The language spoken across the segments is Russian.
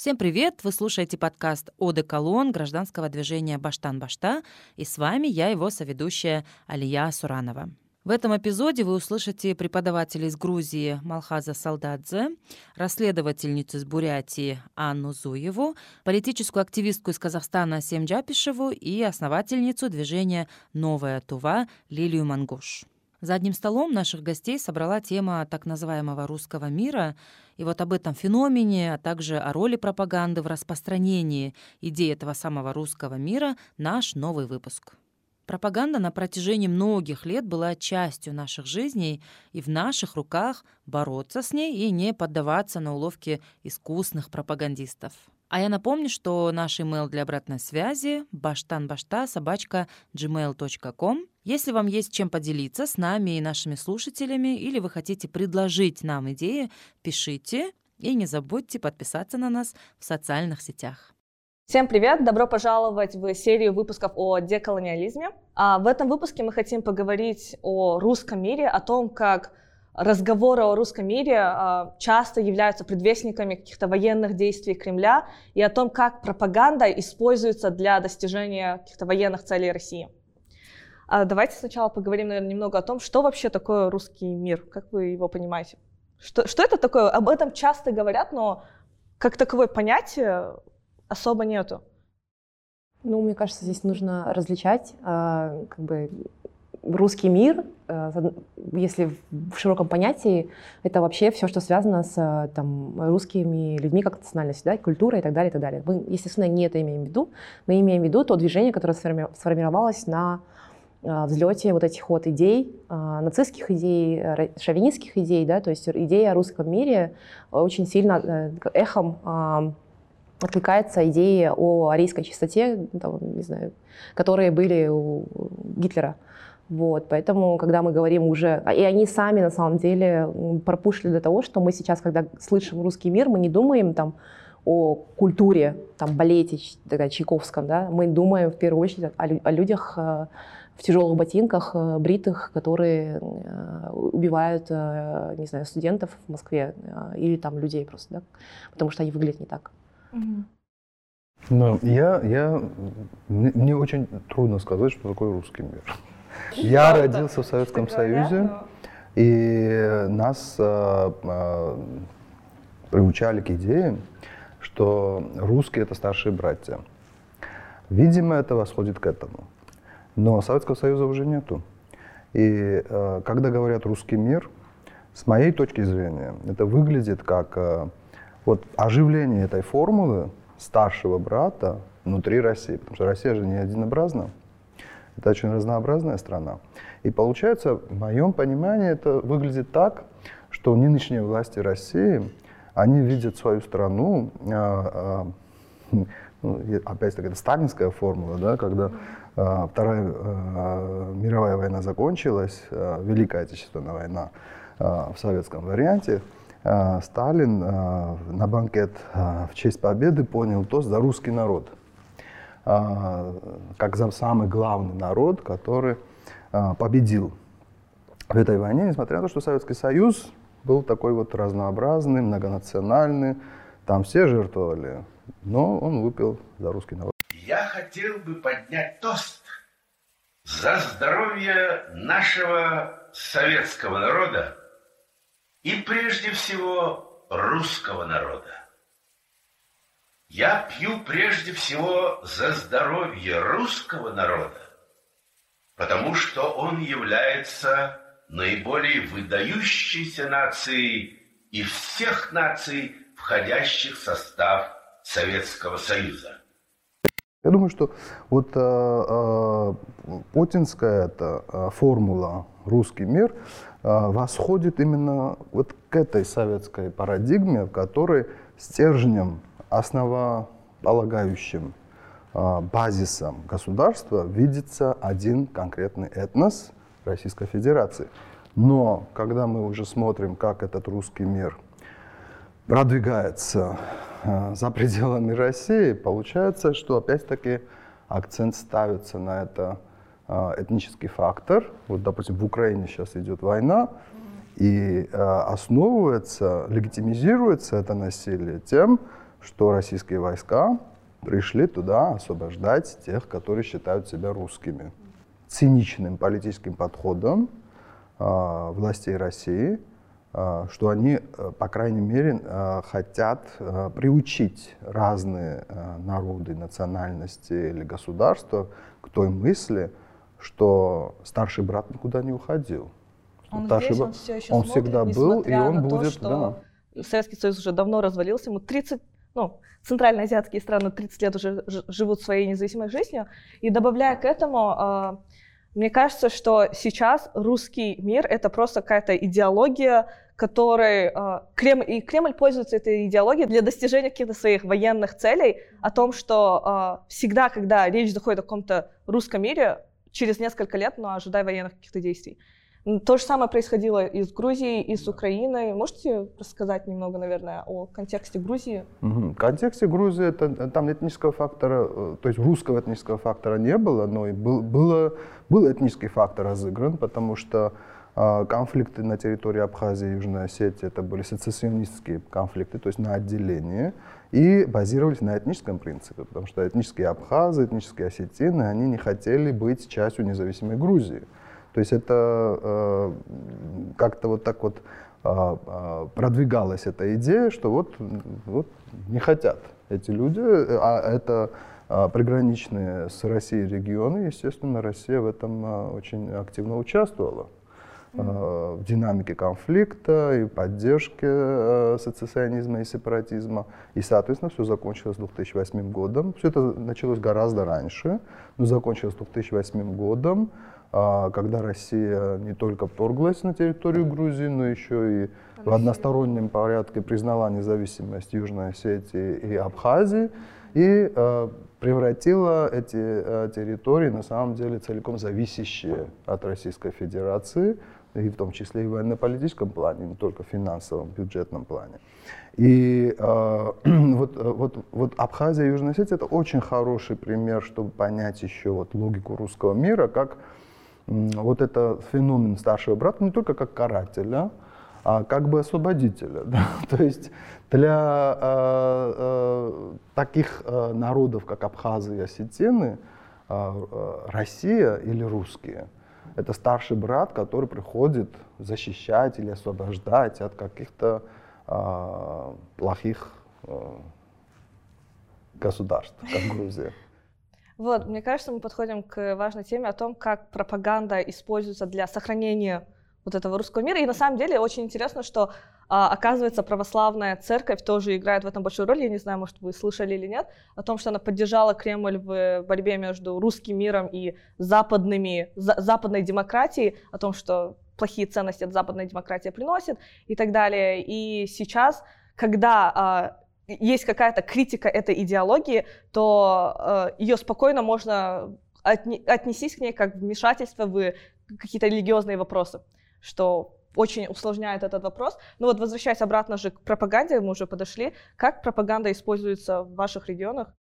Всем привет! Вы слушаете подкаст «Оде колонн» гражданского движения «Баштан-Башта», и с вами я, его соведущая Алия Суранова. В этом эпизоде вы услышите преподавателя из Грузии Малхаза Салдадзе, расследовательницу из Бурятии Анну Зуеву, политическую активистку из Казахстана Сем Джапишеву и основательницу движения «Новая Тува» Лилию Мангуш. За одним столом наших гостей собрала тема так называемого русского мира, и вот об этом феномене, а также о роли пропаганды в распространении идей этого самого русского мира наш новый выпуск. Пропаганда на протяжении многих лет была частью наших жизней, и в наших руках бороться с ней и не поддаваться на уловки искусных пропагандистов. А я напомню, что наш email для обратной связи баштанбашта собачка gmail.com. Если вам есть чем поделиться с нами и нашими слушателями, или вы хотите предложить нам идеи, пишите и не забудьте подписаться на нас в социальных сетях. Всем привет! Добро пожаловать в серию выпусков о деколониализме. А в этом выпуске мы хотим поговорить о русском мире, о том, как разговоры о русском мире а, часто являются предвестниками каких-то военных действий Кремля и о том, как пропаганда используется для достижения каких-то военных целей России. А давайте сначала поговорим, наверное, немного о том, что вообще такое русский мир, как вы его понимаете. Что, что это такое? Об этом часто говорят, но как таковое понятие особо нету. Ну, мне кажется, здесь нужно различать э, как бы русский мир, э, если в широком понятии, это вообще все, что связано с там, русскими людьми как национальностью, да, культурой и так далее, и так далее. Мы, естественно, не это имеем в виду. Мы имеем в виду то движение, которое сформировалось на э, взлете вот этих вот идей, э, нацистских идей, шовинистских идей, да, то есть идея о русском мире очень сильно эхом откликается идея о арийской чистоте, там, не знаю, которые были у Гитлера. Вот, поэтому, когда мы говорим уже, и они сами на самом деле пропушили до того, что мы сейчас, когда слышим русский мир, мы не думаем там о культуре, там, балете тогда, Чайковском, да, мы думаем в первую очередь о, о людях э, в тяжелых ботинках, э, бритых, которые э, убивают, не знаю, студентов в Москве или там людей просто, да, потому что они выглядят не так. Ну, я, я, мне очень трудно сказать, что такое русский мир. Я родился в Советском Союзе, и нас э, э, приучали к идее, что русские это старшие братья. Видимо, это восходит к этому. Но Советского Союза уже нету. И э, когда говорят русский мир, с моей точки зрения, это выглядит как э, вот оживление этой формулы старшего брата внутри России, потому что Россия же не единообразна, это очень разнообразная страна. И получается, в моем понимании, это выглядит так, что нынешние власти России, они видят свою страну, а, а, ну, опять-таки, это сталинская формула, да, когда а, Вторая а, мировая война закончилась, а, Великая Отечественная война а, в советском варианте, а, Сталин а, на банкет а, в честь победы понял тост за русский народ, как за самый главный народ, который победил в этой войне, несмотря на то, что Советский Союз был такой вот разнообразный, многонациональный, там все жертвовали, но он выпил за русский народ. Я хотел бы поднять тост за здоровье нашего советского народа, и прежде всего русского народа. Я пью прежде всего за здоровье русского народа, потому что он является наиболее выдающейся нацией из всех наций, входящих в состав Советского Союза. Я думаю, что вот э, э, путинская эта э, формула «русский мир», а, восходит именно вот к этой советской парадигме, в которой стержнем, основополагающим а, базисом государства видится один конкретный этнос Российской Федерации. Но когда мы уже смотрим, как этот русский мир продвигается а, за пределами России, получается, что опять-таки акцент ставится на это а, этнический фактор. Вот, допустим, в Украине сейчас идет война, и основывается, легитимизируется это насилие тем, что российские войска пришли туда освобождать тех, которые считают себя русскими. Циничным политическим подходом э, властей России, э, что они, э, по крайней мере, э, хотят э, приучить разные э, народы, национальности или государства к той мысли, что старший брат никуда не уходил. Он Старший здесь, брат- он все еще он смотрит, всегда был, и он на то, будет, что Советский Союз уже давно развалился, ему 30, ну, центральноазиатские страны 30 лет уже живут своей независимой жизнью. И добавляя к этому, э, мне кажется, что сейчас русский мир — это просто какая-то идеология, которой э, Кремль, и Кремль пользуется этой идеологией для достижения каких-то своих военных целей, о том, что э, всегда, когда речь заходит о каком-то русском мире, через несколько лет, но ожидай военных каких-то действий. То же самое происходило и с Грузией, и с Украиной. Можете рассказать немного, наверное, о контексте Грузии? Мгм. В контексте Грузии это, там этнического фактора, э, то есть русского этнического фактора не было, но и был, было, был этнический фактор разыгран, потому что а, конфликты на территории Абхазии и Южной Осетии это были сецессионистские конфликты, то есть на отделение, и базировались на этническом принципе, потому что этнические абхазы, этнические осетины, они не хотели быть частью независимой Грузии. То есть это э, как-то вот так вот а, а, продвигалась эта идея, что вот, вот не хотят эти люди, а это а, приграничные с Россией регионы, естественно, Россия в этом очень активно участвовала в динамике конфликта и поддержке а, сецессионизма и сепаратизма. И, соответственно, все закончилось 2008 годом. Все это началось гораздо раньше, но закончилось 2008 годом, когда Россия не только вторглась на территорию Грузии, но еще и в одностороннем порядке признала независимость Южной Осетии и Абхазии и э, превратила эти э, территории на самом деле целиком зависящие от Российской Федерации, и в том числе и в военно-политическом плане, не только в финансовом, бюджетном плане. И э, вот, э, вот, вот Абхазия и Южная Осетия это очень хороший пример, чтобы понять еще вот логику русского мира, как вот это феномен старшего брата не только как карателя, а как бы освободителя. да. То есть для э, э, таких э, народов, как абхазы и осетины, э, э, Россия или русские – это старший брат, который приходит защищать или освобождать от каких-то э, плохих э, государств, как Грузия. Вот, мне кажется, мы подходим к важной теме о том, как пропаганда используется для сохранения вот этого русского мира. И на самом деле очень интересно, что а, оказывается православная церковь тоже играет в этом большую роль. Я не знаю, может, вы слышали или нет, о том, что она поддержала Кремль в борьбе между русским миром и западными, за- западной демократией, о том, что плохие ценности от западной демократии приносит и так далее. И сейчас, когда а, есть какая-то критика этой идеологии, то э, ее спокойно можно отне- отнестись к ней как вмешательство в какие-то религиозные вопросы, что очень усложняет этот вопрос. Но вот возвращаясь обратно же к пропаганде, мы уже подошли, как пропаганда используется в ваших регионах?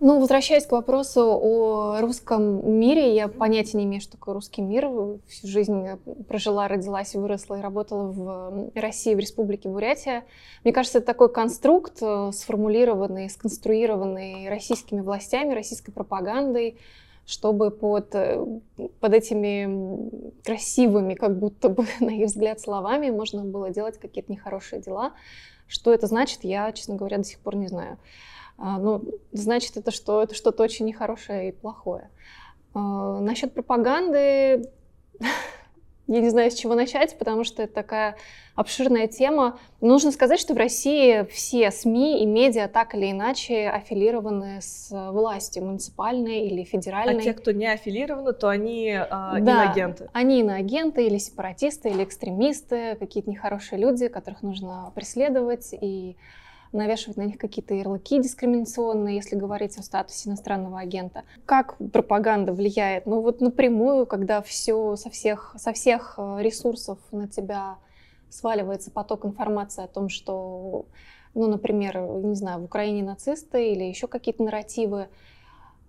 Ну, возвращаясь к вопросу о русском мире, я понятия не имею, что такое русский мир. Всю жизнь прожила, родилась, выросла и работала в России, в Республике Бурятия. Мне кажется, это такой конструкт, э, сформулированный, сконструированный российскими властями, российской пропагандой, чтобы под, э, под этими красивыми, как будто бы, на их взгляд, словами можно было делать какие-то нехорошие дела. Что это значит, я, честно говоря, до сих пор не знаю. А, ну, значит, это что? Это что-то очень нехорошее и плохое. А, насчет пропаганды, я не знаю, с чего начать, потому что это такая обширная тема. Нужно сказать, что в России все СМИ и медиа так или иначе аффилированы с властью, муниципальной или федеральной. А те, кто не аффилированы, то они э, Да, иноагенты. Они иноагенты или сепаратисты, или экстремисты, какие-то нехорошие люди, которых нужно преследовать и навешивать на них какие-то ярлыки дискриминационные, если говорить о статусе иностранного агента. Как пропаганда влияет? Ну вот напрямую, когда все со всех, со всех э, ресурсов на тебя сваливается поток информации о том, что, ну, например, не знаю, в Украине нацисты или еще какие-то нарративы,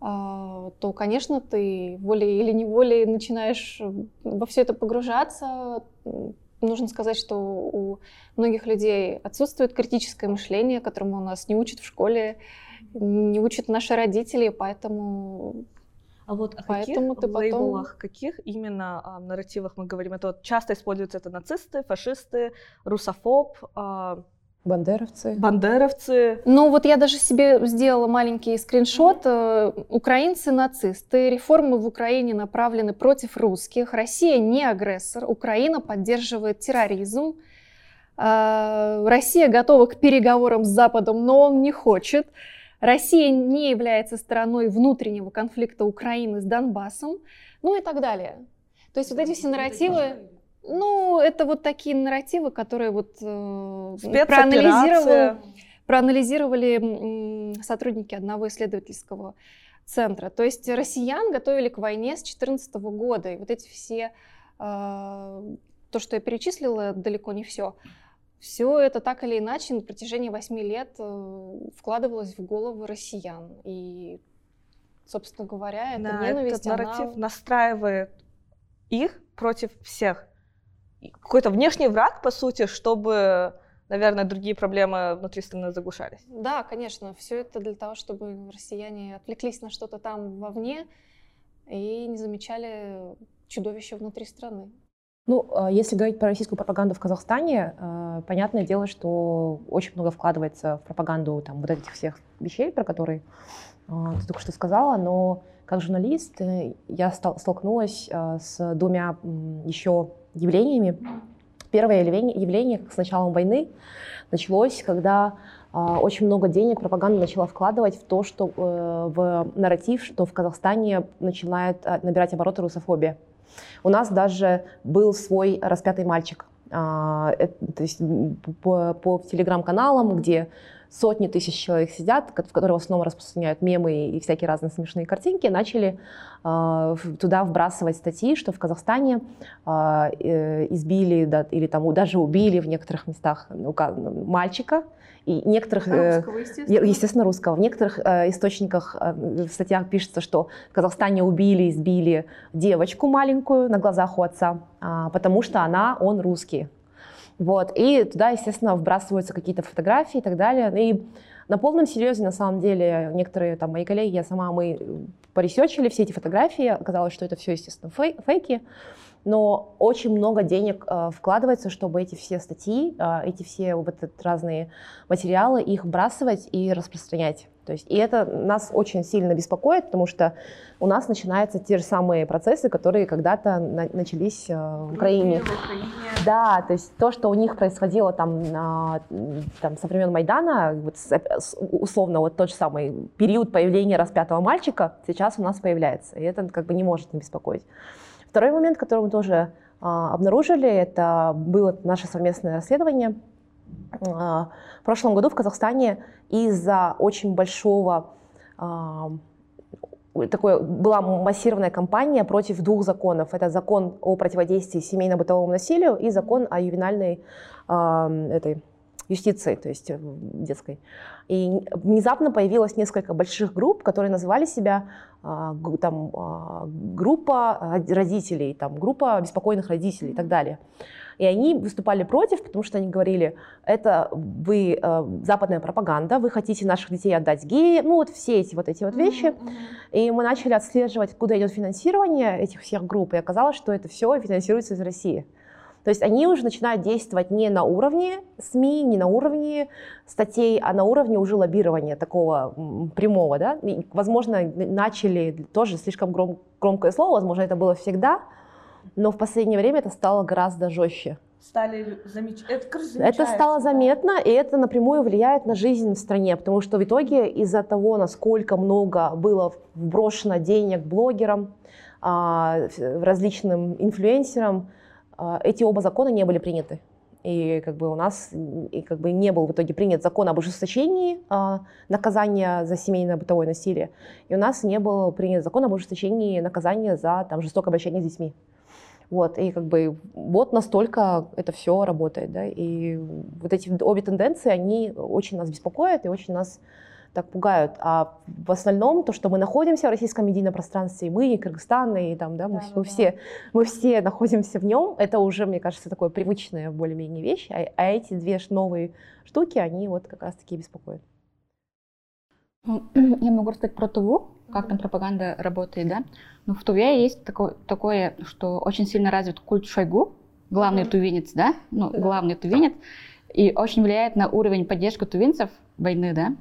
а, то, конечно, ты волей или неволей начинаешь во все это погружаться, нужно сказать, что у многих людей отсутствует критическое мышление, которому у нас не учат в школе, не учат наши родители, поэтому а вот о Поэтому каких ты лейблах, каких именно а, нарративах мы говорим? Это вот часто используются это нацисты, фашисты, русофоб, а, Бандеровцы. бандеровцы. Ну вот я даже себе сделала маленький скриншот. Э, Украинцы нацисты. Реформы в Украине направлены против русских. Россия не агрессор. Украина поддерживает терроризм. Э, Россия готова к переговорам с Западом, но он не хочет. Россия не является стороной внутреннего конфликта Украины с Донбассом. Ну и так далее. То есть вот эти все нарративы... Ну, это вот такие нарративы, которые вот э, проанализировали, Спецоперация. проанализировали сотрудники одного исследовательского центра. То есть россиян готовили к войне с 2014 года. И вот эти все, э, то, что я перечислила, далеко не все. Все это так или иначе на протяжении восьми лет э, вкладывалось в головы россиян. И, собственно говоря, эта Да, ненависть, этот нарратив она... настраивает их против всех. Какой-то внешний враг, по сути, чтобы, наверное, другие проблемы внутри страны заглушались. Да, конечно, все это для того, чтобы россияне отвлеклись на что-то там вовне и не замечали чудовища внутри страны. Ну, а если говорить про российскую пропаганду в Казахстане, э, понятное дело, что очень много вкладывается в пропаганду там, вот этих всех вещей, про которые э, ты только что сказала, но как журналист э, я стал- столкнулась с двумя еще явлениями. Первое явление, явление с началом войны началось, когда а, очень много денег пропаганда начала вкладывать в то, что э, в нарратив, что в Казахстане начинает а, набирать обороты русофобия. У нас даже был свой распятый мальчик. А, то есть по, по телеграм-каналам, где сотни тысяч человек сидят, в которые в основном распространяют мемы и всякие разные смешные картинки, начали а, в- туда вбрасывать статьи, что в Казахстане а, э, избили да, или там даже убили в некоторых местах ука- мальчика, и некоторых... э, Е- Естественно, русского. В некоторых э, источниках, э, в статьях пишется, что в Казахстане убили, избили девочку маленькую на глазах у отца, а, потому что она, он русский. Вот. И туда, естественно, вбрасываются какие-то фотографии и так далее. И на полном серьезе, на самом деле, некоторые там мои коллеги, я сама, мы поресечили все эти фотографии. Оказалось, что это все, естественно, фей- фейки. Но очень много денег э, вкладывается, чтобы эти все статьи, э, эти все вот разные материалы, их вбрасывать и распространять. То есть, и это нас очень сильно беспокоит, потому что у нас начинаются те же самые процессы, которые когда-то на- начались э, в Украине. Да, то есть то, что у них происходило там, на- там со времен Майдана, вот с- условно вот тот же самый период появления распятого мальчика сейчас у нас появляется, и это как бы не может не беспокоить. Второй момент, который мы тоже а, обнаружили, это было наше совместное расследование. А, в прошлом году в Казахстане из-за очень большого а, такое, была массированная кампания против двух законов. Это закон о противодействии семейно-бытовому насилию и закон о ювенальной а, этой юстиции, то есть э, детской. И внезапно появилось несколько больших групп, которые называли себя г- там, а, группа роди- родителей, там, группа беспокойных родителей и так далее. И они выступали против, потому что они говорили, это вы э, западная пропаганда, вы хотите наших детей отдать геям, ну вот все эти вот эти вот вещи. И мы начали отслеживать, куда идет финансирование этих всех групп, и оказалось, что это все финансируется из России. То есть они уже начинают действовать не на уровне СМИ, не на уровне статей, а на уровне уже лоббирования такого прямого. Да? И, возможно, начали, тоже слишком гром- громкое слово, возможно, это было всегда, но в последнее время это стало гораздо жестче. Стали замечать. Это, кажется, Это стало да. заметно, и это напрямую влияет на жизнь в стране, потому что в итоге из-за того, насколько много было вброшено денег блогерам, а, различным инфлюенсерам, а, эти оба закона не были приняты. И как бы у нас и как бы не был в итоге принят закон об ужесточении а, наказания за семейное бытовое насилие, и у нас не был принят закон об ужесточении наказания за там, жестокое обращение с детьми. Вот, и как бы вот настолько это все работает, да, и вот эти обе тенденции, они очень нас беспокоят и очень нас так пугают. А в остальном, то, что мы находимся в российском медийном пространстве, и мы, и Кыргызстан, и там, да, мы, да, мы, да, все, мы все находимся в нем, это уже, мне кажется, такое привычная более-менее вещь. А, а эти две новые штуки, они вот как раз-таки беспокоят. Ну, я могу рассказать про Туву, как там пропаганда работает, да. Но в Туве есть такое, такое что очень сильно развит культ Шойгу, главный mm-hmm. тувинец, да, ну, да. главный тувинец, и очень влияет на уровень поддержки тувинцев войны, да.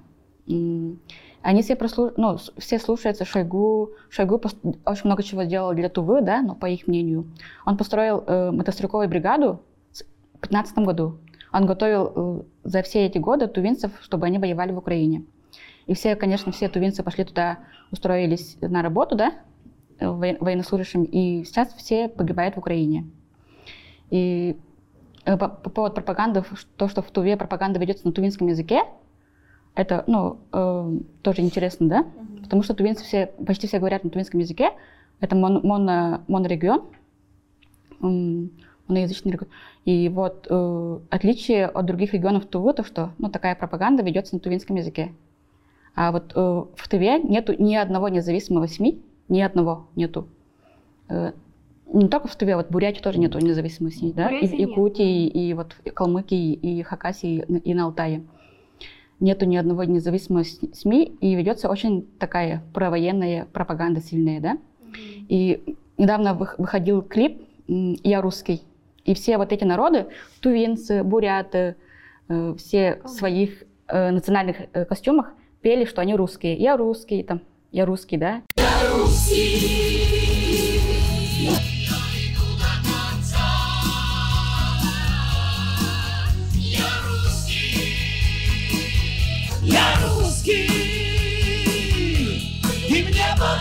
Они все, прослуш... ну, все слушаются Шойгу. Шойгу пост... очень много чего сделал для Тувы, да, но по их мнению. Он построил э, мотострелковую бригаду в 2015 году. Он готовил э, за все эти годы тувинцев, чтобы они воевали в Украине. И все, конечно, все тувинцы пошли туда, устроились на работу, да, военнослужащим, и сейчас все погибают в Украине. И э, по, по поводу пропаганды, то, что в Туве пропаганда ведется на тувинском языке, это, ну, э, тоже интересно, да? Mm-hmm. Потому что тувинцы все, почти все говорят на тувинском языке. Это мон, моно, монорегион, моноязычный регион. И вот э, отличие от других регионов Тувы, то, что, ну, такая пропаганда ведется на тувинском языке. А вот э, в Туве нету ни одного независимого СМИ, ни одного нету. Э, не только в Туве, вот Бурятии тоже нету независимых СМИ, да? И в Якутии, и, и вот в Калмыкии, и Хакасии, и на Алтае. Нету ни одного независимого СМИ, и ведется очень такая провоенная пропаганда сильная, да? Mm-hmm. И недавно выходил клип «Я русский», и все вот эти народы, тувинцы, буряты, э, все в своих национальных костюмах пели, что они русские. Я русский, там, я русский, да? Я русский. А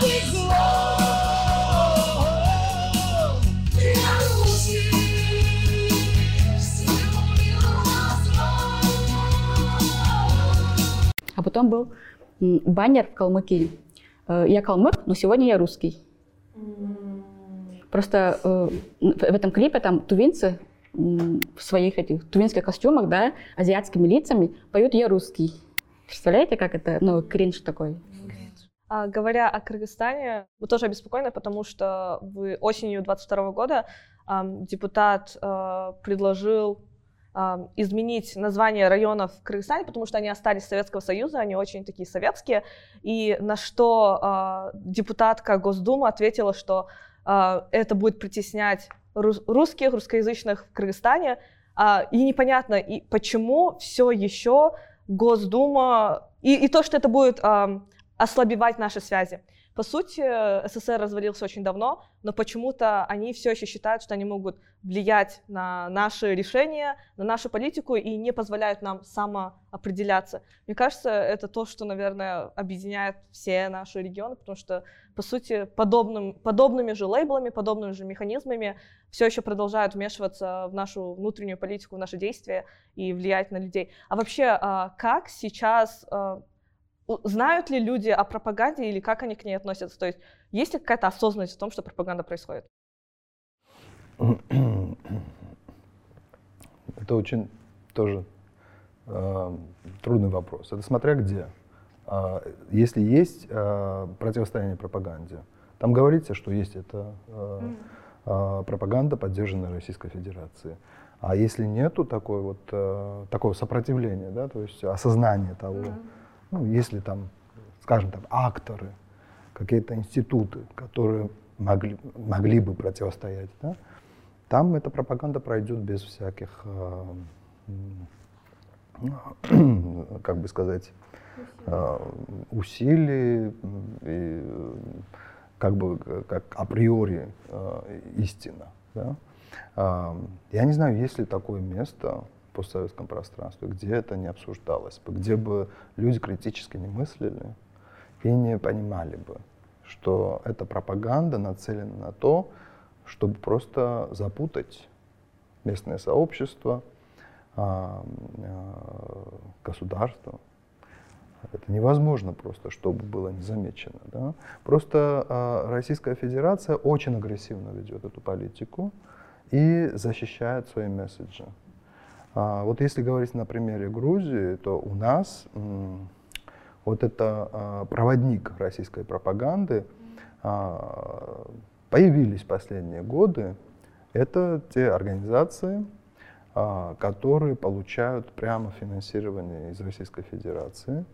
потом был баннер в Калмыкии. Э, я калмык, но сегодня я русский. Просто э, в этом клипе там тувинцы в своих этих тувинских костюмах, да, азиатскими лицами поют «Я русский». Представляете, как это, ну, кринж такой? А, говоря о Кыргызстане, мы тоже обеспокоены, потому что в осенью 22 года э, депутат э, предложил изменить название районов в Кыргызстане, потому что они остались Советского Союза, они очень такие советские. И на что э, депутатка Госдумы ответила, что э, это будет притеснять рус- русских, русскоязычных в Кыргызстане. Э, и непонятно, и почему все еще Госдума... И, и то, что это будет э, ослабевать наши связи. По сути, СССР развалился очень давно, но почему-то они все еще считают, что они могут влиять на наши решения, на нашу политику и не позволяют нам самоопределяться. Мне кажется, это то, что, наверное, объединяет все наши регионы, потому что, по сути, подобным, подобными же лейблами, подобными же механизмами все еще продолжают вмешиваться в нашу внутреннюю политику, в наши действия и влиять на людей. А вообще, а, как сейчас а, знают ли люди о пропаганде или как они к ней относятся? То есть есть ли какая-то осознанность в том, что пропаганда происходит? Это очень тоже э, трудный вопрос. Это смотря где. Э, если есть э, противостояние пропаганде, там говорится, что есть это э, э, пропаганда, поддержанная Российской Федерацией. А если нету такой вот, э, такого сопротивления, да, то есть осознания того, mm-hmm ну, если там, скажем, там, акторы, какие-то институты, которые могли, могли бы противостоять, да, там эта пропаганда пройдет без всяких, э, как бы сказать, э, усилий и как бы как априори э, истина. Да? Э, я не знаю, есть ли такое место, постсоветском пространстве, где это не обсуждалось бы, где бы люди критически не мыслили и не понимали бы, что эта пропаганда нацелена на то, чтобы просто запутать местное сообщество, а, а, государство. Это невозможно просто, чтобы было незамечено. Да? Просто а, Российская Федерация очень агрессивно ведет эту политику и защищает свои месседжи. А, вот если говорить на примере Грузии, то у нас вот это а, проводник российской пропаганды, а, появились последние годы. Это те организации, которые получают прямо финансирование из Российской Федерации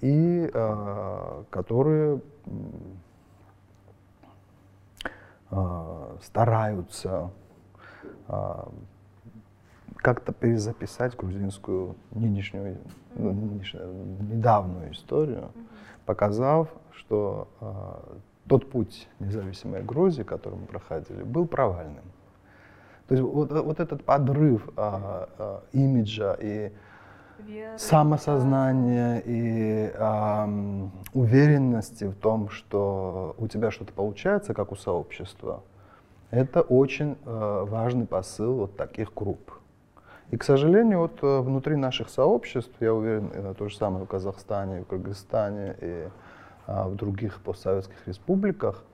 и которые стараются как-то перезаписать грузинскую нынешнюю, ну, нынешнюю недавнюю историю, показав, что э, тот путь независимой Грузии, который мы проходили, был провальным. То есть вот, вот этот подрыв э, э, имиджа и Веры, самосознания и э, уверенности в том, что у тебя что-то получается, как у сообщества, это очень э, важный посыл вот таких групп. И, к сожалению, вот э, внутри наших сообществ, я уверен, э, то же самое в Казахстане, в Кыргызстане и а, в других постсоветских республиках,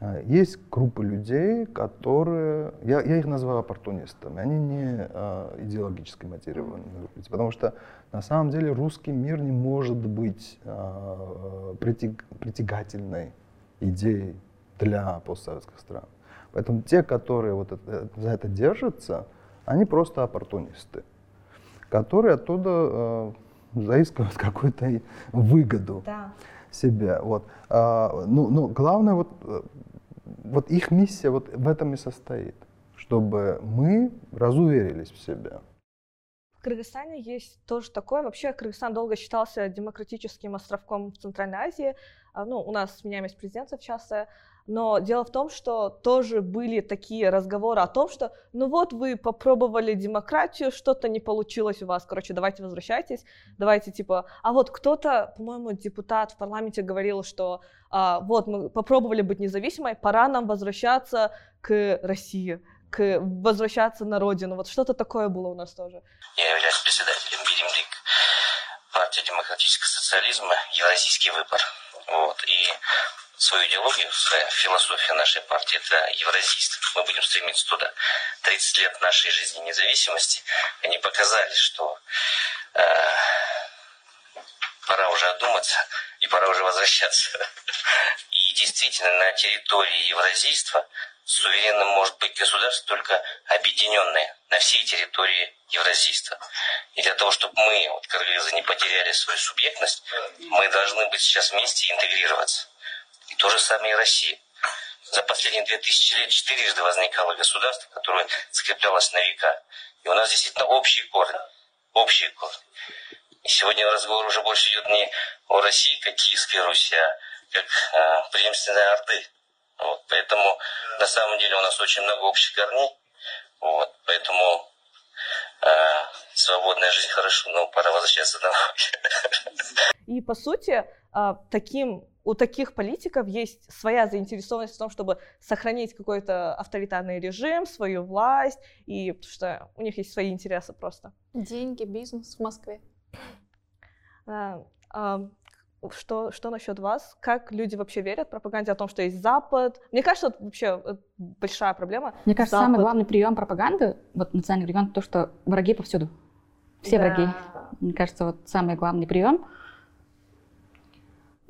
э, есть группы людей, которые, я, я их называю оппортунистами, они не а, идеологически мотивированы, потому что на самом деле русский мир не может быть а, притяг, притягательной идеей для постсоветских стран. Поэтому те, которые вот это, за это держатся, они просто оппортунисты, которые оттуда э, заискивают какую-то выгоду да. себе. Вот. А, ну, ну, главное, вот, э, вот их миссия вот в этом и состоит, чтобы мы разуверились в себе. В Кыргызстане есть тоже такое. Вообще Кыргызстан долго считался демократическим островком в Центральной Азии. А, ну, у нас сменяемость президентов часто. Но дело в том, что тоже были такие разговоры о том, что ну вот вы попробовали демократию, что-то не получилось у вас, короче, давайте возвращайтесь, давайте типа, а вот кто-то, по-моему, депутат в парламенте говорил, что а, вот мы попробовали быть независимой, пора нам возвращаться к России, к возвращаться на родину. Вот что-то такое было у нас тоже. Я являюсь председателем Беремлик партии демократического социализма «Евразийский выбор». Вот. И свою идеологию, своя философия нашей партии – это евразийство. Мы будем стремиться туда. 30 лет нашей жизни независимости, они показали, что э, пора уже одуматься и пора уже возвращаться. И действительно, на территории евразийства суверенным может быть государство только объединенное на всей территории евразийства. И для того, чтобы мы, вот, кыргызы, не потеряли свою субъектность, мы должны быть сейчас вместе и интегрироваться. И то же самое и Россия. За последние две тысячи лет четырежды возникало государство, которое скреплялось на века. И у нас действительно общий корни. Общий корни. И сегодня разговор уже больше идет не о России, как Киевской Руси, а как э, преемственной Орды. Вот, поэтому на самом деле у нас очень много общих корней. Вот, поэтому э, свободная жизнь хорошо, но пора возвращаться домой. И по сути, э, таким у таких политиков есть своя заинтересованность в том, чтобы сохранить какой-то авторитарный режим, свою власть, и потому что у них есть свои интересы просто. Деньги, бизнес в Москве. А, а, что, что насчет вас? Как люди вообще верят пропаганде о том, что есть Запад? Мне кажется, это вообще э, большая проблема. Мне кажется, Запад... самый главный прием пропаганды, вот национальный регион, то, что враги повсюду. Все да. враги. Мне кажется, вот самый главный прием –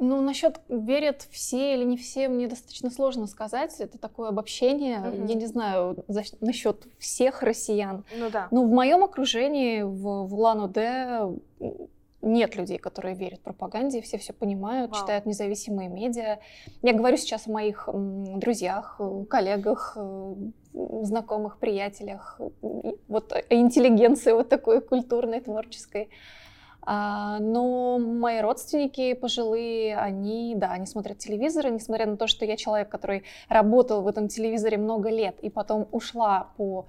ну, насчет верят все или не все, мне достаточно сложно сказать. Это такое обобщение. Mm-hmm. Я не знаю за, насчет всех россиян. Ну да. Но в моем окружении, в, в Улан-Удэ, нет людей, которые верят пропаганде, все все понимают, Вау. читают независимые медиа. Я говорю сейчас о моих друзьях, коллегах, э, знакомых, приятелях, вот о интеллигенции вот такой культурной, творческой. А, но мои родственники пожилые, они, да, они смотрят телевизор, несмотря на то, что я человек, который работал в этом телевизоре много лет и потом ушла по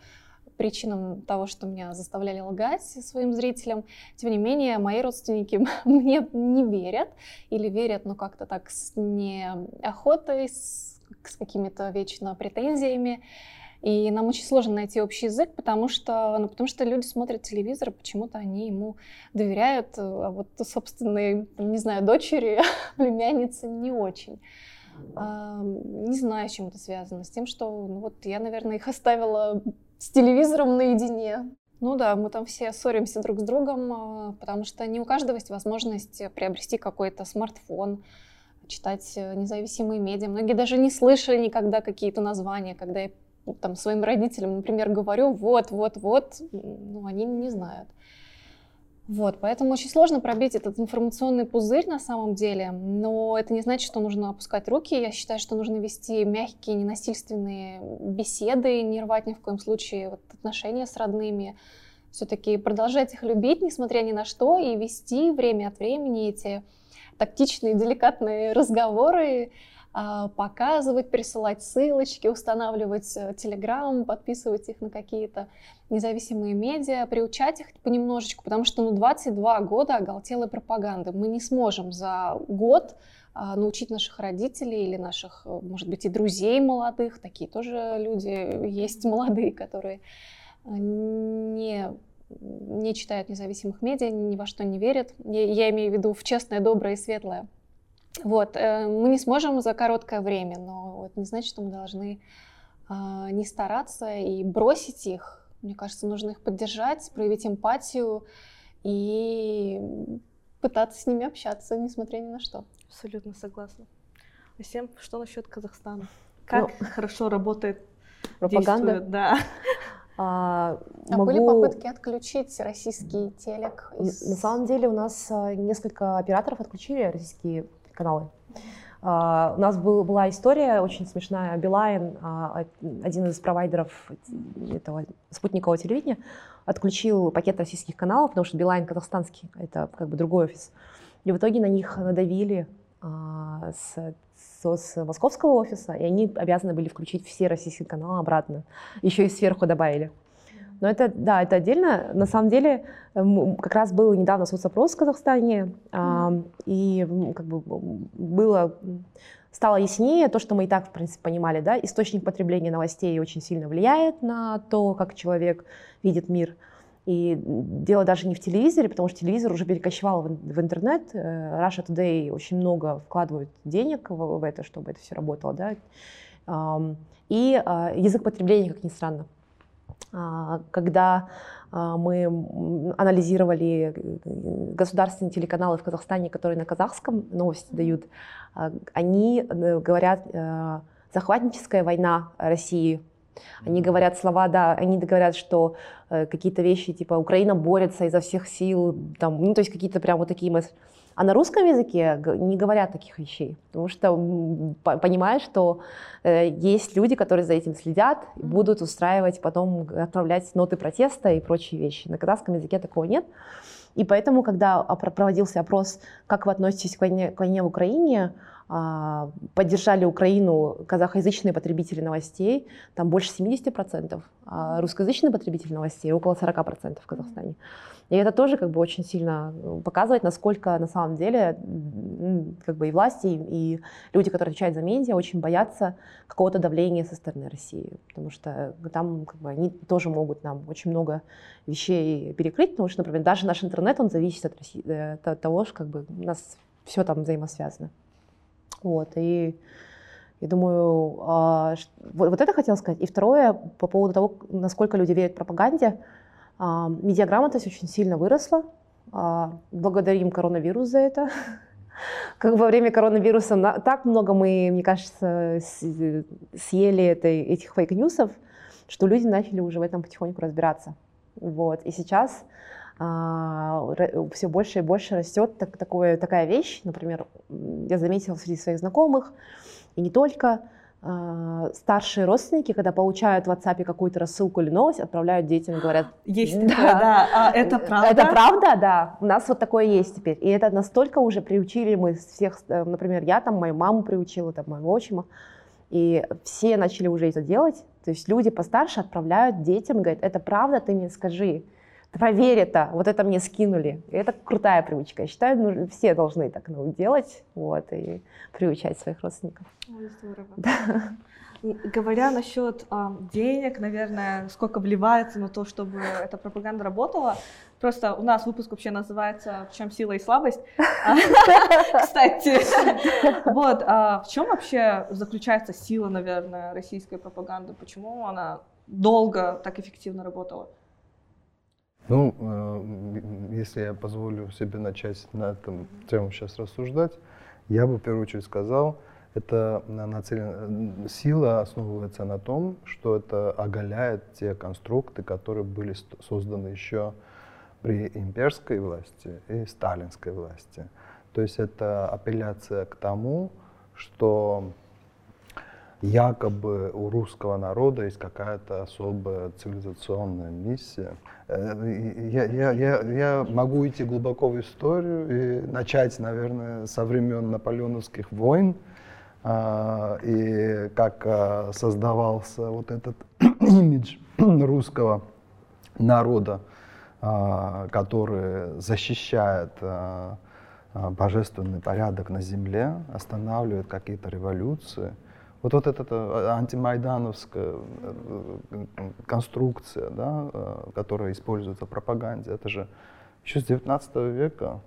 причинам того, что меня заставляли лгать своим зрителям. Тем не менее, мои родственники мне не верят или верят, но как-то так с неохотой, с, с какими-то вечно претензиями. И нам очень сложно найти общий язык, потому что, ну, потому что люди смотрят телевизор, почему-то они ему доверяют, а вот собственные, не знаю, дочери, племянницы не очень. А, не знаю, с чем это связано. С тем, что ну, вот я, наверное, их оставила с телевизором наедине. Ну да, мы там все ссоримся друг с другом, а, потому что не у каждого есть возможность приобрести какой-то смартфон, читать э, независимые медиа. Многие даже не слышали никогда какие-то названия, когда я там своим родителям, например, говорю, вот, вот, вот, ну, они не знают. Вот, поэтому очень сложно пробить этот информационный пузырь на самом деле, но это не значит, что нужно опускать руки. Я считаю, что нужно вести мягкие, ненасильственные беседы, не рвать ни в коем случае вот, отношения с родными, все-таки продолжать их любить, несмотря ни на что, и вести время от времени эти тактичные, деликатные разговоры, показывать, присылать ссылочки, устанавливать Telegram, э, подписывать их на какие-то независимые медиа, приучать их понемножечку, потому что ну, 22 года оголтелой пропаганды. Мы не сможем за год а, научить наших родителей или наших, э, может быть, и друзей молодых, такие тоже люди есть молодые, которые э, не не читают независимых медиа, ни во что не верят. Я, я имею в виду в честное, доброе и светлое. Вот, э, мы не сможем за короткое время, но это не значит, что мы должны э, не стараться и бросить их. Мне кажется, нужно их поддержать, проявить эмпатию и пытаться с ними общаться, несмотря ни на что. Абсолютно согласна. А всем, что насчет Казахстана? Как ну, хорошо работает пропаганда? Действует, да. А, а могу... были попытки отключить российский телек? Из... На самом деле у нас э, несколько операторов отключили российские каналы. Uh, у нас был, была история очень смешная. Билайн, uh, один из провайдеров этого спутникового телевидения, отключил пакет российских каналов, потому что Билайн казахстанский, это как бы другой офис. И в итоге на них надавили uh, с, с, с московского офиса, и они обязаны были включить все российские каналы обратно. Еще и сверху добавили. Но это, да, это отдельно. На самом деле, как раз был недавно соцопрос в Казахстане, mm. и как бы было стало яснее то, что мы и так, в принципе, понимали, да, источник потребления новостей очень сильно влияет на то, как человек видит мир. И дело даже не в телевизоре, потому что телевизор уже перекочевал в, интернет. Э, Russia Today очень много вкладывают денег в, в это, чтобы это все работало, да. И а, язык потребления, как ни странно. А, когда а, мы анализировали э, государственные телеканалы в Казахстане, которые на казахском новости дают, а, они э, говорят э, «захватническая война России». Они говорят слова, да, они говорят, что какие-то вещи, типа «Украина борется изо всех сил», там, ну, то есть какие-то прям вот такие мысли. А на русском языке не говорят таких вещей, потому что понимают, что э, есть люди, которые за этим следят, и будут устраивать, потом отправлять ноты протеста и прочие вещи. На казахском языке такого нет. И поэтому, когда проводился опрос, как вы относитесь к войне, к войне в Украине, а, поддержали Украину казахоязычные потребители новостей, там больше 70%, а русскоязычные потребители новостей около 40% в Казахстане. И это тоже как бы очень сильно э, показывает, насколько на самом деле как бы и власти, и люди, которые отвечают за медиа, очень боятся какого-то давления со стороны России. Потому что там как бы, они тоже могут нам очень много вещей перекрыть, потому что, например, даже наш интернет, он зависит от, России, э, от того, что как бы у нас все там взаимосвязано. Вот, и я думаю, а, вот, это хотела сказать. И второе, по поводу того, насколько люди верят пропаганде, медиаграмотность очень сильно выросла. А, благодарим коронавирус за это. Как во время коронавируса так много мы, мне кажется, съели этой, этих фейк-ньюсов, что люди начали уже в этом потихоньку разбираться. Вот. И сейчас а, все больше и больше растет так, такое, такая вещь. Например, я заметила среди своих знакомых, и не только, а, старшие родственники, когда получают в WhatsApp какую-то рассылку или новость, отправляют детям и говорят... Есть да, такое, да. А это правда? Это правда, да. У нас вот такое есть теперь. И это настолько уже приучили мы всех, э, например, я там мою маму приучила, там моего отчима, и все начали уже это делать. То есть люди постарше отправляют детям, говорят, это правда, ты мне скажи проверь это, вот это мне скинули. И это крутая привычка. Я считаю, ну, все должны так ну, делать вот, и приучать своих родственников. Ой, здорово. Да. Говоря насчет а, денег, наверное, сколько вливается на то, чтобы эта пропаганда работала, просто у нас выпуск вообще называется «В чем сила и слабость?». Кстати, вот, а в чем вообще заключается сила, наверное, российской пропаганды? Почему она долго так эффективно работала? Ну, э, если я позволю себе начать на этом тему сейчас рассуждать, я бы в первую очередь сказал, это нацелен... сила основывается на том, что это оголяет те конструкты, которые были созданы еще при имперской власти и сталинской власти. То есть это апелляция к тому, что якобы у русского народа есть какая-то особая цивилизационная миссия. Э, я, я, я, я могу идти глубоко в историю и начать, наверное, со времен наполеоновских войн, а, и как а, создавался вот этот имидж русского народа, а, который защищает божественный порядок на земле, останавливает какие-то революции. Вот, вот эта э, антимайдановская э, конструкция, да, э, которая используется в пропаганде, это же еще с 19 века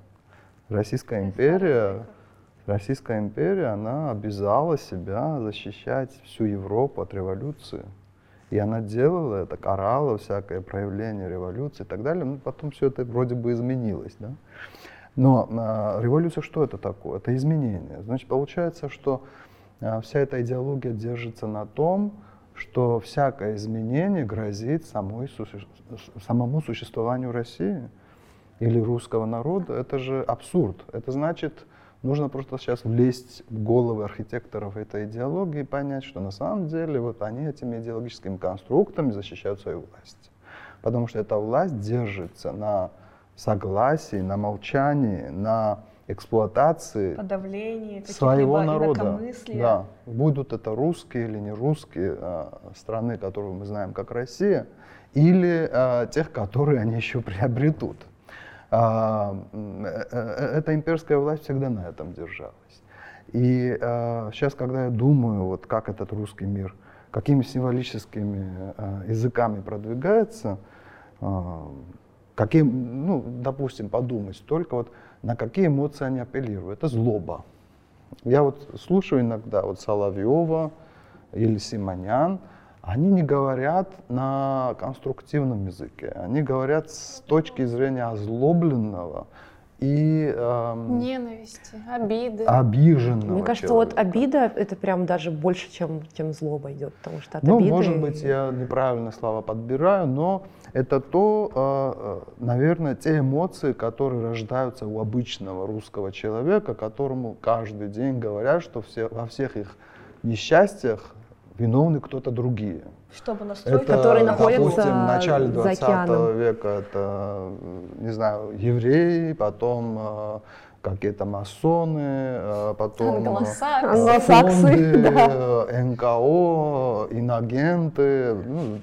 Российская империя, Российская империя, она обязала себя защищать всю Европу от революции. И она делала это, карала всякое проявление революции и так далее. Ну, потом все это вроде бы изменилось. Да? Но а, революция что это такое? Это изменение. Значит, получается, что вся эта идеология держится на том, что всякое изменение грозит самой, самому существованию России или русского народа. Это же абсурд. Это значит, нужно просто сейчас влезть в головы архитекторов этой идеологии и понять, что на самом деле вот они этими идеологическими конструктами защищают свою власть. Потому что эта власть держится на согласии, на молчании, на эксплуатации подавлении своего народа. Да, будут это русские или не русские а, страны, которые мы знаем как Россия, или а, тех, которые они еще приобретут. А, э, э, эта имперская власть всегда на этом держалась. И а, сейчас, когда я думаю, вот как этот русский мир, какими символическими а, языками продвигается, а, каким, ну, допустим, подумать, только вот на какие эмоции они апеллируют. Это злоба. Я вот слушаю иногда вот Соловьева или Симонян, они не говорят на конструктивном языке, они говорят с точки зрения озлобленного и эм, ненависти, обиды, обиженного. Мне кажется, человека. вот обида это прям даже больше, чем чем злоба идет, потому что от ну, обиды. может быть, я неправильно слова подбираю, но это то, а, а, наверное, те эмоции, которые рождаются у обычного русского человека, которому каждый день говорят, что все, во всех их несчастьях виновны кто-то другие. Чтобы настроить, это, которые находятся допустим, в начале 20 за века это, не знаю, евреи, потом а, какие-то масоны, э, потом э, англосаксы, да. НКО, инагенты. Ну,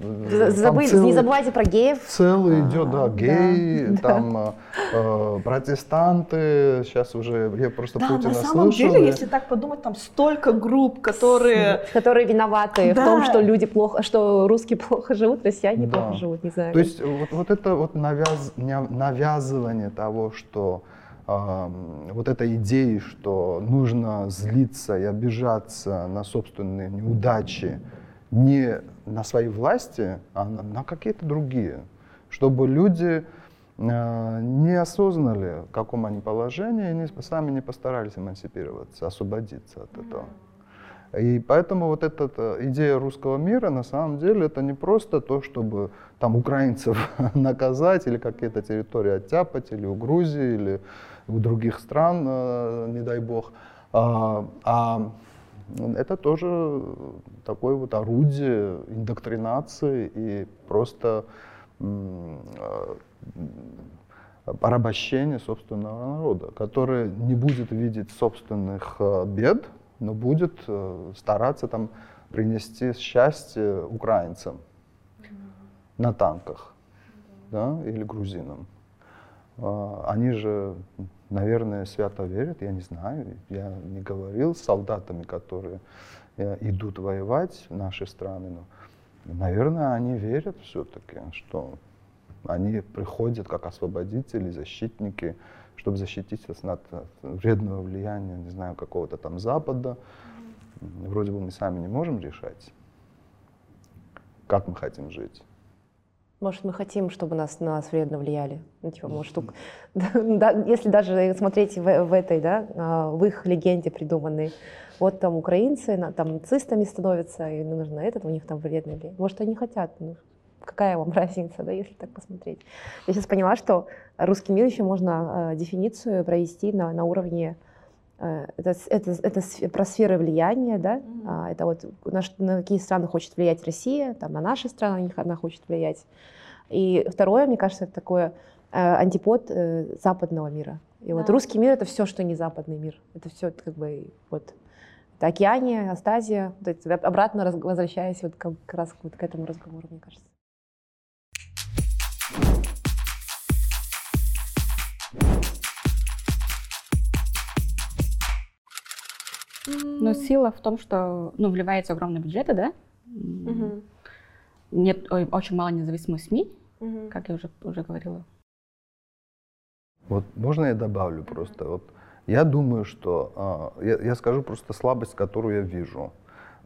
целый, не забывайте про геев. Целый а, идет, да, геи, да, там да. Э, протестанты, сейчас уже, я просто да, Путина на самом слышал. деле, если так подумать, там столько групп, которые... Которые виноваты да. в том, что люди плохо, что русские плохо живут, россияне да. плохо живут, не знаю. То есть вот, вот это вот навяз, навязывание того, что вот этой идеи, что нужно злиться и обижаться на собственные неудачи не на своей власти, а на, на какие-то другие, чтобы люди э, не осознали, в каком они положении, и не, сами не постарались эмансипироваться, освободиться от этого. И поэтому вот эта э, идея русского мира, на самом деле, это не просто то, чтобы там украинцев наказать или какие-то территории оттяпать, или у Грузии, или других стран, э, не дай бог. А, а это тоже такое вот орудие индоктринации и просто э, порабощения собственного народа, который не будет видеть собственных э, бед, но будет стараться там принести счастье украинцам на танках да, или грузинам. А, они же, наверное, свято верят, я не знаю, я не говорил с солдатами, которые э, идут воевать в наши страны, но, наверное, они верят все-таки, что они приходят как освободители, защитники, чтобы защитить нас от вредного влияния, не знаю, какого-то там Запада. Вроде бы мы сами не можем решать, как мы хотим жить. Может, мы хотим, чтобы нас, на нас вредно влияли. Ну, типа, может, у- да, если даже смотреть в, в этой, да, а, в их легенде придуманной, вот там украинцы на- там нацистами становятся, и ну, нужно этот, у них там вредно влияние. Может, они хотят, ну, какая вам разница, да, если так посмотреть. Я сейчас поняла, что русский мир еще можно э, дефиницию провести на, на уровне это, с- это, это сф- про сферы влияния, да, А, это вот на, на какие страны хочет влиять Россия, там на наши страны она хочет влиять. И второе, мне кажется, это такое э, антипод э, западного мира. И вот Да. русский мир это все, что не западный мир. Это все как бы вот это Океания, Астазия, вот эти, обратно возвращаясь вот как раз вот к этому разговору, мне кажется. Но сила в том, что ну, вливаются огромные бюджеты, да? Мгм. Нет, ой, очень мало независимых СМИ, Мгм. как я уже, уже говорила. Вот можно я добавлю просто? Вот я думаю, что а, я, я скажу просто слабость, которую я вижу.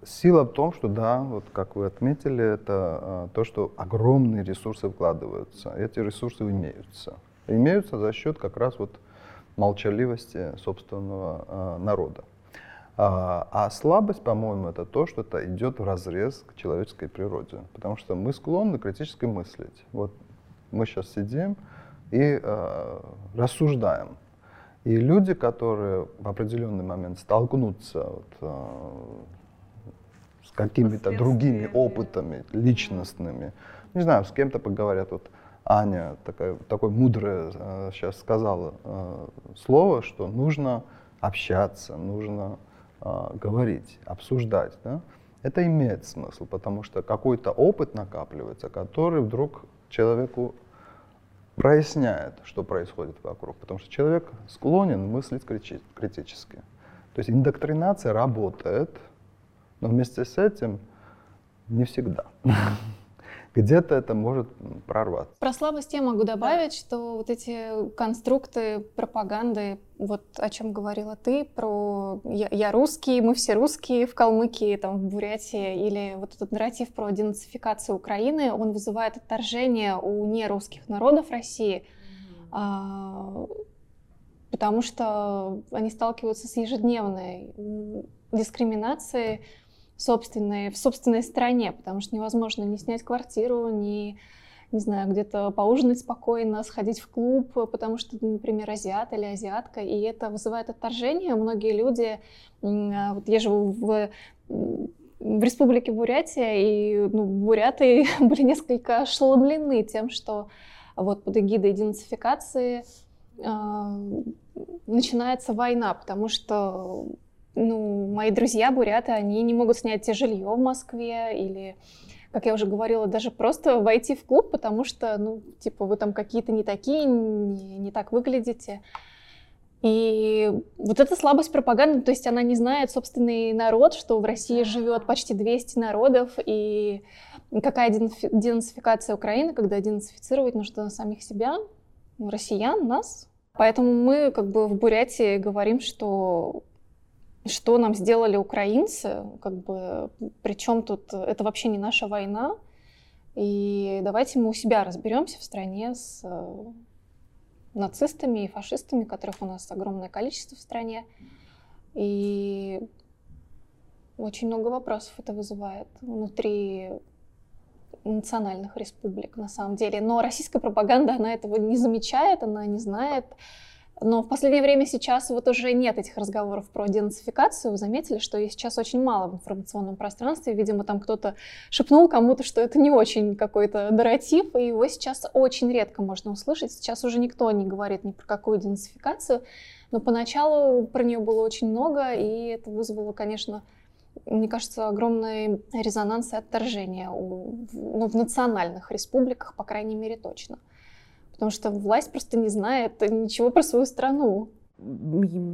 Сила в том, что да, вот как вы отметили, это а, то, что огромные ресурсы вкладываются. Эти ресурсы имеются. Имеются за счет как раз вот молчаливости собственного а, народа. А, а слабость, по-моему, это то, что это идет в разрез к человеческой природе. Потому что мы склонны критически мыслить. Вот мы сейчас сидим и э, рассуждаем. И люди, которые в определенный момент столкнутся вот, э, с какими-то другими опытами личностными, не знаю, с кем-то поговорят. Вот Аня такая, такое мудрое э, сейчас сказала э, слово, что нужно общаться, нужно говорить, обсуждать. Да? Это имеет смысл, потому что какой-то опыт накапливается, который вдруг человеку проясняет, что происходит вокруг. Потому что человек склонен мыслить критически. То есть индоктринация работает, но вместе с этим не всегда. Где-то это может прорваться. Про слабость я могу добавить, что вот эти конструкты пропаганды, вот о чем говорила ты, про я, я русский, мы все русские в Калмыкии, там, в Бурятии, или вот этот нарратив про денацификацию Украины, он вызывает отторжение у нерусских народов России, а, потому что они сталкиваются с ежедневной дискриминацией собственной, в собственной стране, потому что невозможно не снять квартиру, не, не знаю, где-то поужинать спокойно, сходить в клуб, потому что, например, азиат или азиатка, и это вызывает отторжение. Многие люди, а, вот я живу в, в республике Бурятия, и ну, буряты были несколько ошеломлены тем, что вот под эгидой денацификации а, начинается война, потому что ну, мои друзья буряты, они не могут снять жилье в Москве или, как я уже говорила, даже просто войти в клуб, потому что, ну, типа, вы там какие-то не такие, не, не так выглядите. И вот эта слабость пропаганды, то есть она не знает собственный народ, что в России живет почти 200 народов, и какая денаци- денацификация Украины, когда денацифицировать нужно самих себя, ну, россиян, нас. Поэтому мы как бы в Бурятии говорим, что что нам сделали украинцы, как бы, причем тут это вообще не наша война, и давайте мы у себя разберемся в стране с э, нацистами и фашистами, которых у нас огромное количество в стране, и очень много вопросов это вызывает внутри национальных республик на самом деле. Но российская пропаганда, она этого не замечает, она не знает. Но в последнее время сейчас вот уже нет этих разговоров про денацификацию. Вы заметили, что их сейчас очень мало в информационном пространстве. Видимо, там кто-то шепнул кому-то, что это не очень какой-то нарратив, и его сейчас очень редко можно услышать. Сейчас уже никто не говорит ни про какую денацификацию. Но поначалу про нее было очень много, и это вызвало, конечно, мне кажется, огромный резонанс и отторжение у, ну, в национальных республиках, по крайней мере, точно. Потому что власть просто не знает ничего про свою страну.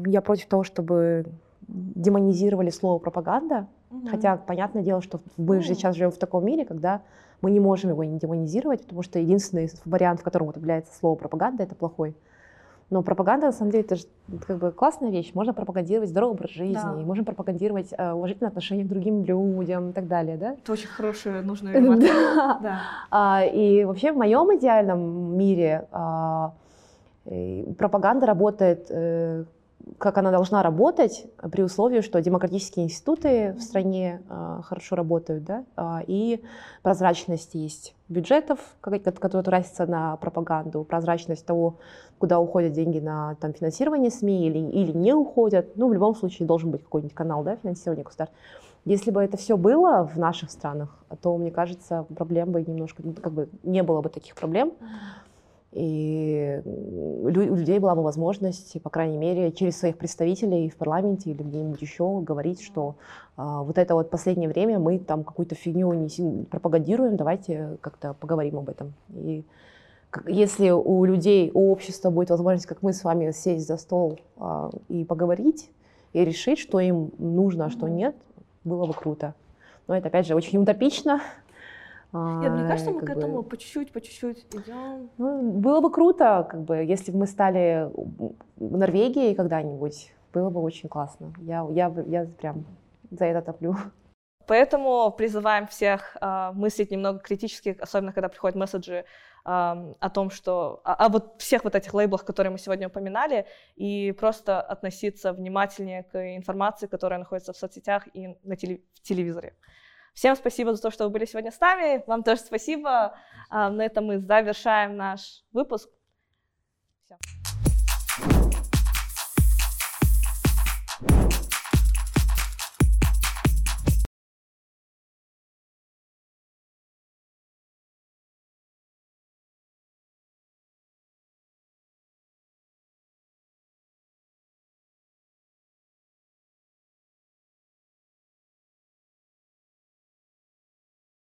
Я против того, чтобы демонизировали слово пропаганда. Хотя, понятное дело, что мы же Ну. сейчас живем в таком мире, когда мы не можем его не демонизировать, потому что единственный вариант, в котором употребляется слово пропаганда, это плохой. Но пропаганда, на самом деле, это же как бы классная вещь. Можно пропагандировать здоровый образ жизни, Да. можно пропагандировать э, уважительное отношение к другим людям и так далее, да? Это очень хорошая, нужная. Да. Да. А, и вообще в моем идеальном мире а, э, пропаганда работает, э, как она должна работать, при условии, что демократические институты в стране а, хорошо работают, да, а, и прозрачность есть бюджетов, которые тратятся на пропаганду, прозрачность того, куда уходят деньги на там, финансирование СМИ или, или не уходят. Ну, в любом случае должен быть какой-нибудь канал да, финансирования государства. Если бы это все было в наших странах, то, мне кажется, проблем бы немножко, ну, как бы не было бы таких проблем. И у людей была бы возможность, по крайней мере, через своих представителей в парламенте или где-нибудь еще говорить, что а, вот это вот последнее время мы там какую-то фигню несем- пропагандируем, давайте как-то поговорим об этом. И если у людей, у общества будет возможность, как мы с вами, сесть за стол а, и поговорить, и решить, что им нужно, а что нет, было бы круто. Но это, опять же, очень утопично. Нет, мне кажется, мы А, к как бы- этому по чуть-чуть, по чуть-чуть идем. ну, было бы круто, как бы, если бы мы стали Норвегией когда-нибудь, было бы очень классно. Я, я, я прям за это топлю. Поэтому призываем всех а, мыслить немного критически, особенно когда приходят месседжи ам, о том, что о, о вот всех вот этих лейблах, которые мы сегодня упоминали, и просто относиться внимательнее к информации, которая находится в соцсетях и на теле- в телевизоре. Всем спасибо за то, что вы были сегодня с нами. Вам тоже спасибо. А, на этом мы завершаем наш выпуск. Всё.